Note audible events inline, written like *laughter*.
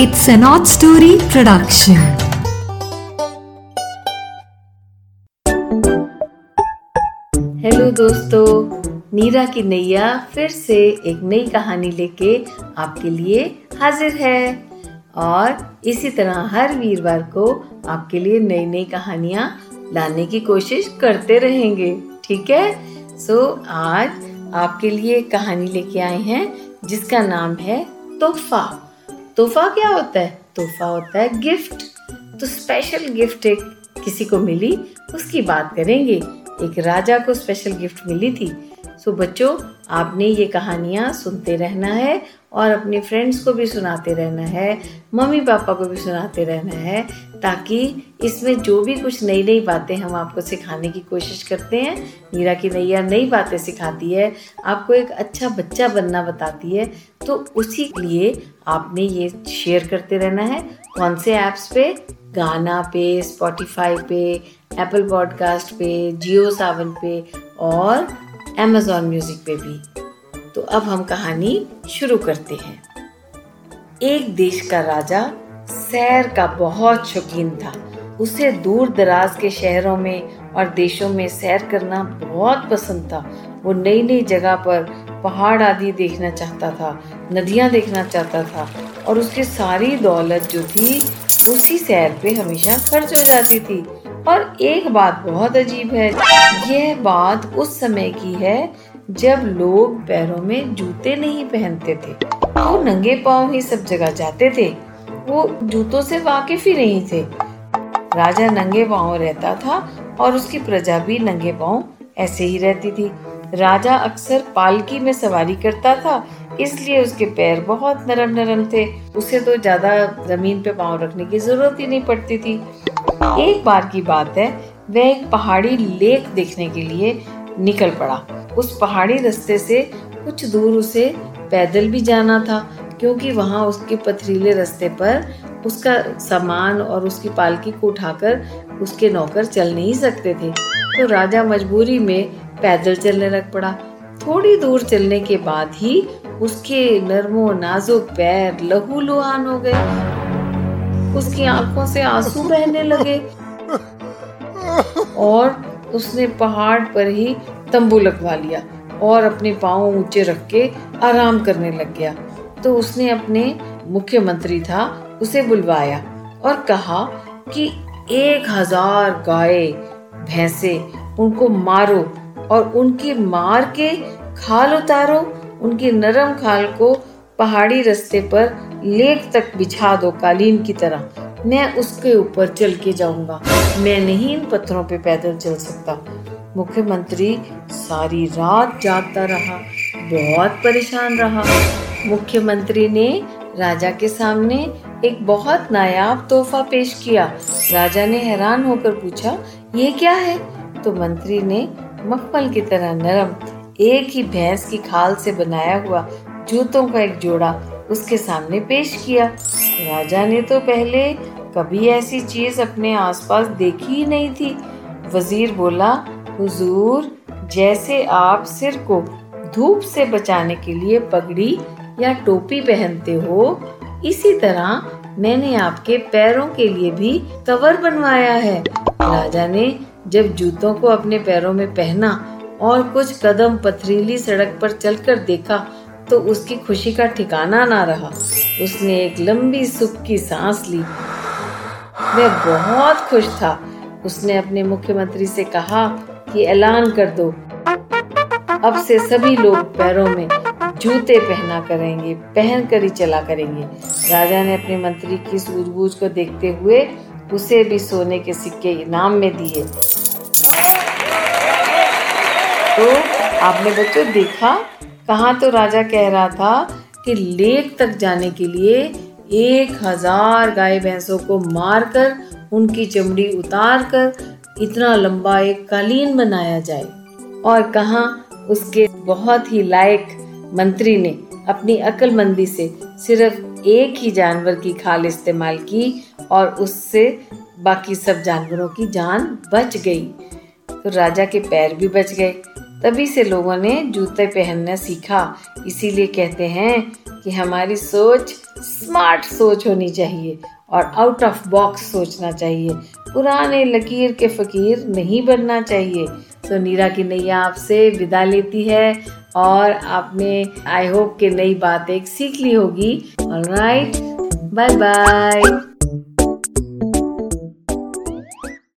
It's an odd story production. Hello दोस्तों नीरा की नैया फिर से एक नई कहानी लेके आपके लिए हाजिर है। और इसी तरह हर वीरवार को आपके लिए नई नई कहानियाँ लाने की कोशिश करते रहेंगे ठीक है? सो so, आज आपके लिए कहानी लेके आए हैं जिसका नाम है तोहफा। तोहफा क्या होता है? तोहफा होता है गिफ्ट। तो स्पेशल गिफ्ट एक किसी को मिली, उसकी बात करेंगे। एक राजा को स्पेशल गिफ्ट मिली थी। सो बच्चों, आपने ये कहानियाँ सुनते रहना है और अपने फ्रेंड्स को भी सुनाते रहना है, मम्मी पापा को भी सुनाते रहना है, ताकि इसमें जो भी कुछ नई नई बातें हम आपको सिखाने की कोशिश करते हैं, मीरा की नैया नई बातें सिखाती है, आपको एक अच्छा बच्चा बनना बताती है तो उसी के लिए आपने ये शेयर करते रहना है, कौन से ऐप्स पे? गाना पे स्पॉटिफाई पे एप्पल पॉडकास्ट पे जियो सावन पे और अमेजोन म्यूज़िक पे भी। तो अब हम कहानी शुरू करते हैं। एक देश का राजा सैर का बहुत शौकीन था। उसे दूर दराज के शहरों में और देशों में सैर करना बहुत पसंद था। वो नई नई जगह पर पहाड़ आदि देखना चाहता था, नदियाँ देखना चाहता था और उसकी सारी दौलत जो थी, उसी सैर पे हमेशा खर्च हो जाती थी। और एक बात बहुत अजीब है, यह बात उस समय की है जब लोग पैरों में जूते नहीं पहनते थे वो नंगे पाँव ही सब जगह जाते थे। वो जूतों से वाकिफ ही नहीं थे। राजा नंगे पाँव रहता था और उसकी प्रजा भी नंगे पाँव ऐसे ही रहती थी। राजा अक्सर पालकी में सवारी करता था, इसलिए उसके पैर बहुत नरम नरम थे। उसे तो ज़्यादा ज़मीन पे पाँव रखने की ज़रूरत ही नहीं पड़ती थी। एक बार की बात है, वह एक पहाड़ी लेक देखने के लिए निकल पड़ा। उस पहाड़ी रास्ते से कुछ दूर उसे पैदल भी जाना था क्योंकि वहाँ उसके पथरीले रास्ते पर उसका सामान और उसकी पालकी को उठाकर उसके नौकर चल नहीं सकते थे। तो राजा मजबूरी में पैदल चलने लग पड़ा। थोड़ी दूर चलने के बाद ही उसके नरमो नाजुक पैर लहू लुहान हो गए। उसकी आँखों से आँसू बहने लगे। *laughs* और उसने पहाड़ पर ही तंबू लगवा लिया और अपने पाँव ऊँचे रख के आराम करने लग गया। तो उसने अपने मुख्यमंत्री था, उसे बुलवाया और कहा कि एक हज़ार गाय, भैंसे उनको मारो और उनकी मार के खाल उतारो, उनकी नरम खाल को पहाड़ी रास्ते पर लेक तक बिछा दो कालीन की तरह। मैं उसके ऊपर चल के जाऊँगा। मैं नहीं इन पत्थरों पे पैदल चल सकता। मुख्यमंत्री सारी रात जागता रहा, बहुत परेशान रहा। मुख्यमंत्री ने राजा के सामने एक बहुत नायाब तोहफा पेश किया। राजा ने हैरान होकर पूछा, ये क्या है? तो मंत्री ने मखमल की तरह नरम, एक ही भैंस की खाल से बनाया हुआ जूतों का एक जोड़ा उसके सामने पेश किया। राजा ने तो पहले कभी ऐसी चीज़ अपने आसपास देखी ही नहीं थी। वज़ीर बोला हुजूर, जैसे आप सिर को धूप से बचाने के लिए पगड़ी या टोपी पहनते हो, इसी तरह मैंने आपके पैरों के लिए भी कवर बनवाया है। राजा ने जब जूतों को अपने पैरों में पहना और कुछ कदम पथरीली सड़क पर चलकर देखा तो उसकी खुशी का ठिकाना ना रहा। उसने एक लंबी सुख की सांस ली। वह बहुत खुश था। उसने अपने मुख्यमंत्री से कहा कि ऐलान कर दो। अब से सभी लोग पैरों में जूते पहना करेंगे पहन कर ही चला करेंगे। राजा ने अपने मंत्री की सूझबूझ को देखते हुए उसे भी सोने के सिक्के इनाम में दिए। तो आपने बच्चों देखा, कहा तो राजा कह रहा था कि लेक तक जाने के लिए एक हज़ार गाय भैंसों को मारकर, उनकी चमड़ी उतार कर इतना लंबा एक कालीन बनाया जाए। और कहा उसके बहुत ही लायक मंत्री ने अपनी अक्लमंदी से सिर्फ़ एक ही जानवर की खाल इस्तेमाल की और उससे बाकी सब जानवरों की जान बच गई। तो राजा के पैर भी बच गए। तभी से लोगों ने जूते पहनना सीखा। इसीलिए कहते हैं कि हमारी सोच स्मार्ट सोच होनी चाहिए और आउट ऑफ़ बॉक्स सोचना चाहिए। पुराने लकीर के फकीर नहीं बनना चाहिए। तो नीरा की नैया आपसे विदा लेती है और आपने आई होप के नई बात एक सीख ली होगी। Alright bye bye